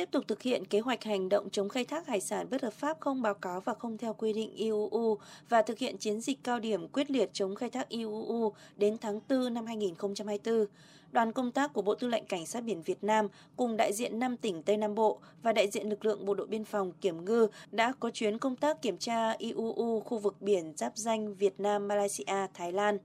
tiếp tục thực hiện kế hoạch hành động chống khai thác hải sản bất hợp pháp không báo cáo và không theo quy định IUU và thực hiện chiến dịch cao điểm quyết liệt chống khai thác IUU đến tháng 4 năm 2024. Đoàn công tác của Bộ Tư lệnh Cảnh sát biển Việt Nam cùng đại diện 5 tỉnh Tây Nam Bộ và đại diện lực lượng Bộ đội Biên phòng Kiểm ngư đã có chuyến công tác kiểm tra IUU khu vực biển giáp danh Việt Nam, Malaysia, Thái Lan.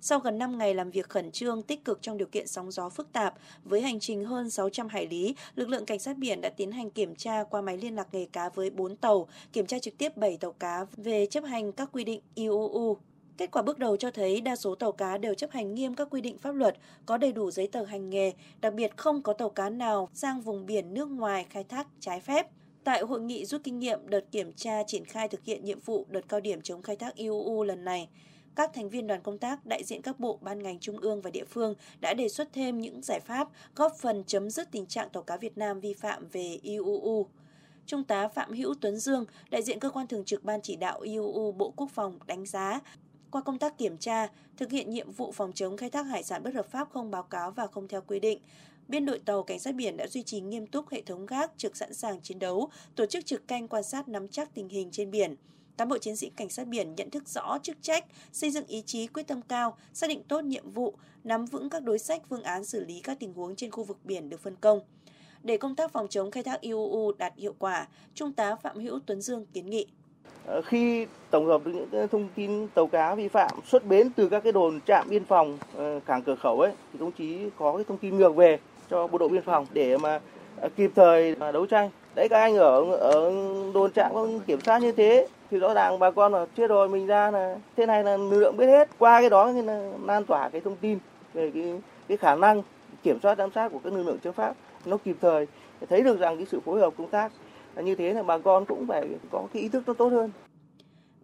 Sau gần 5 ngày làm việc khẩn trương, tích cực trong điều kiện sóng gió phức tạp, với hành trình hơn 600 hải lý, lực lượng cảnh sát biển đã tiến hành kiểm tra qua máy liên lạc nghề cá với 4 tàu, kiểm tra trực tiếp 7 tàu cá về chấp hành các quy định IUU. Kết quả bước đầu cho thấy đa số tàu cá đều chấp hành nghiêm các quy định pháp luật, có đầy đủ giấy tờ hành nghề, đặc biệt không có tàu cá nào sang vùng biển nước ngoài khai thác trái phép. Tại hội nghị rút kinh nghiệm đợt kiểm tra triển khai thực hiện nhiệm vụ đợt cao điểm chống khai thác IUU lần này, các thành viên đoàn công tác, đại diện các bộ, ban ngành trung ương và địa phương đã đề xuất thêm những giải pháp góp phần chấm dứt tình trạng tàu cá Việt Nam vi phạm về IUU. Trung tá Phạm Hữu Tuấn Dương, đại diện cơ quan thường trực Ban chỉ đạo IUU Bộ Quốc phòng đánh giá qua công tác kiểm tra, thực hiện nhiệm vụ phòng chống khai thác hải sản bất hợp pháp không báo cáo và không theo quy định, biên đội tàu cảnh sát biển đã duy trì nghiêm túc hệ thống gác trực sẵn sàng chiến đấu, tổ chức trực canh quan sát nắm chắc tình hình trên biển. Cán bộ chiến sĩ cảnh sát biển nhận thức rõ chức trách, xây dựng ý chí quyết tâm cao, xác định tốt nhiệm vụ, nắm vững các đối sách phương án xử lý các tình huống trên khu vực biển được phân công. Để công tác phòng chống khai thác IUU đạt hiệu quả, Trung tá Phạm Hữu Tuấn Dương kiến nghị. Ờ, khi tổng hợp những thông tin tàu cá vi phạm xuất bến từ các cái đồn trạm biên phòng ờ, cảng cửa khẩu ấy thì công chí có cái thông tin ngược về cho bộ đội biên phòng để mà Ờ, kịp thời đấu tranh. Đấy, các anh ở ở đồn trạm kiểm soát như thế, thì rõ ràng bà con là chết rồi, mình ra là thế này là lực lượng biết hết. Qua cái đó thì là lan tỏa cái thông tin về cái cái khả năng kiểm soát, giám sát của các lực lượng chấp pháp nó kịp thời, thấy được rằng cái sự phối hợp công tác như thế là bà con cũng phải có cái ý thức nó tốt hơn.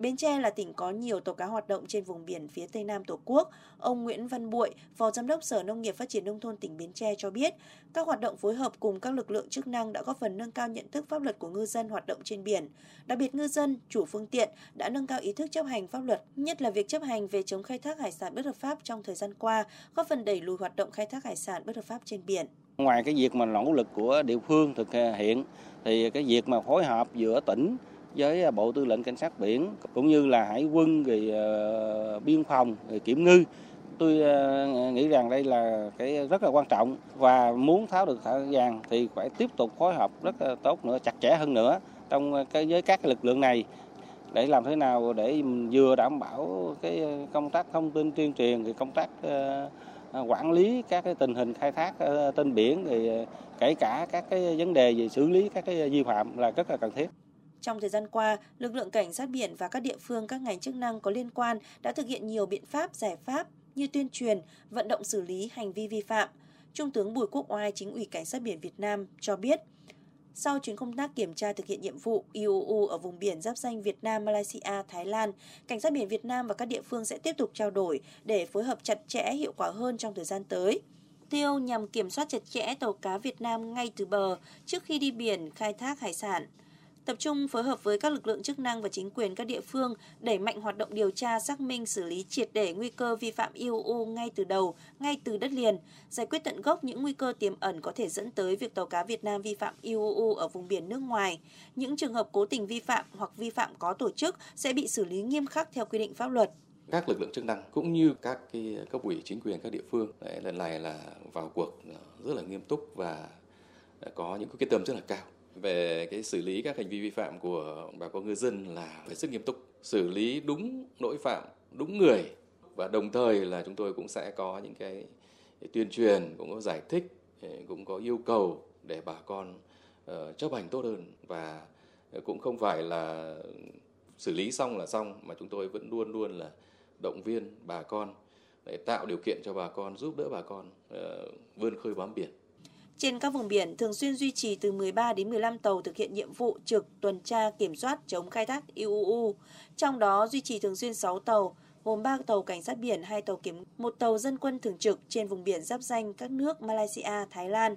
Bến Tre là tỉnh có nhiều tàu cá hoạt động trên vùng biển phía Tây Nam Tổ quốc. Ông Nguyễn Văn Bụi, Phó Giám đốc Sở Nông nghiệp Phát triển Nông thôn tỉnh Bến Tre cho biết, các hoạt động phối hợp cùng các lực lượng chức năng đã góp phần nâng cao nhận thức pháp luật của ngư dân hoạt động trên biển. Đặc biệt ngư dân, chủ phương tiện đã nâng cao ý thức chấp hành pháp luật, nhất là việc chấp hành về chống khai thác hải sản bất hợp pháp trong thời gian qua, góp phần đẩy lùi hoạt động khai thác hải sản bất hợp pháp trên biển. Ngoài cái việc mà nỗ lực của địa phương thực hiện thì cái việc mà phối hợp giữa tỉnh với à, Bộ Tư lệnh Cảnh sát biển cũng như là Hải quân rồi ờ, biên phòng rồi kiểm ngư tôi ờ, nghĩ rằng đây là cái rất là quan trọng và muốn tháo được thẻ vàng thì phải tiếp tục phối hợp rất là tốt nữa, chặt chẽ hơn nữa trong ờ, cái, với các lực lượng này để làm thế nào để vừa đảm bảo cái công tác thông tin tuyên truyền thì công tác quản lý các cái tình hình khai thác trên biển thì kể cả các cái vấn đề về xử lý các cái vi phạm là rất là cần thiết. Trong thời gian qua, lực lượng cảnh sát biển và các địa phương các ngành chức năng có liên quan đã thực hiện nhiều biện pháp, giải pháp như tuyên truyền, vận động xử lý hành vi vi phạm. Trung tướng Bùi Quốc Oai, chính ủy Cảnh sát biển Việt Nam cho biết, sau chuyến công tác kiểm tra thực hiện nhiệm vụ IUU ở vùng biển giáp danh Việt Nam, Malaysia, Thái Lan, Cảnh sát biển Việt Nam và các địa phương sẽ tiếp tục trao đổi để phối hợp chặt chẽ hiệu quả hơn trong thời gian tới tiêu nhằm kiểm soát chặt chẽ tàu cá Việt Nam ngay từ bờ trước khi đi biển khai thác hải sản tập trung phối hợp với các lực lượng chức năng và chính quyền các địa phương đẩy mạnh hoạt động điều tra, xác minh, xử lý triệt để nguy cơ vi phạm IUU ngay từ đầu, ngay từ đất liền, giải quyết tận gốc những nguy cơ tiềm ẩn có thể dẫn tới việc tàu cá Việt Nam vi phạm IUU ở vùng biển nước ngoài. Những trường hợp cố tình vi phạm hoặc vi phạm có tổ chức sẽ bị xử lý nghiêm khắc theo quy định pháp luật các lực lượng chức năng cũng như các cái cấp ủy chính quyền các địa phương Đấy, lần này là vào cuộc rất là nghiêm túc và có những quyết tâm rất là cao về cái xử lý các hành vi vi phạm của bà con ngư dân là phải rất nghiêm túc xử lý đúng lỗi phạm đúng người. Và đồng thời là chúng tôi cũng sẽ có những cái tuyên truyền cũng có giải thích ừ, cũng có yêu cầu để bà con uh, chấp hành tốt hơn. Và cũng không phải là xử lý xong là xong mà chúng tôi vẫn luôn luôn là động viên bà con để tạo điều kiện cho bà con giúp đỡ bà con uh, vươn khơi bám biển trên các vùng biển thường xuyên duy trì từ 13 đến 15 tàu thực hiện nhiệm vụ trực tuần tra kiểm soát chống khai thác IUU. Trong đó duy trì thường xuyên 6 tàu, gồm 3 tàu cảnh sát biển, 2 tàu kiểm, một tàu dân quân thường trực trên vùng biển giáp danh các nước Malaysia, Thái Lan.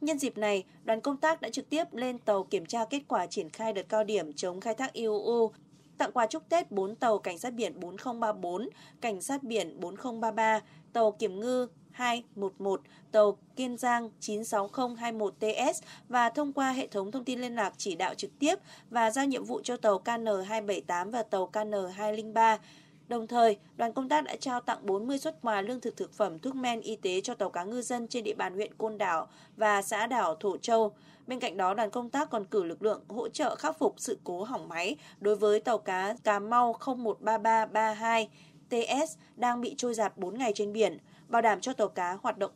Nhân dịp này, đoàn công tác đã trực tiếp lên tàu kiểm tra kết quả triển khai đợt cao điểm chống khai thác IUU, tặng quà chúc Tết 4 tàu cảnh sát biển 4034, cảnh sát biển 4033, tàu kiểm ngư 211, tàu Kiên Giang 96021TS và thông qua hệ thống thông tin liên lạc chỉ đạo trực tiếp và giao nhiệm vụ cho tàu KN278 và tàu KN203 Đồng thời, đoàn công tác đã trao tặng 40 xuất quà lương thực thực phẩm, thuốc men y tế cho tàu cá ngư dân trên địa bàn huyện Côn Đảo và xã đảo Thổ Châu. Bên cạnh đó, đoàn công tác còn cử lực lượng hỗ trợ khắc phục sự cố hỏng máy đối với tàu cá Cà Mau 013332 TS đang bị trôi giạt 4 ngày trên biển, bảo đảm cho tàu cá hoạt động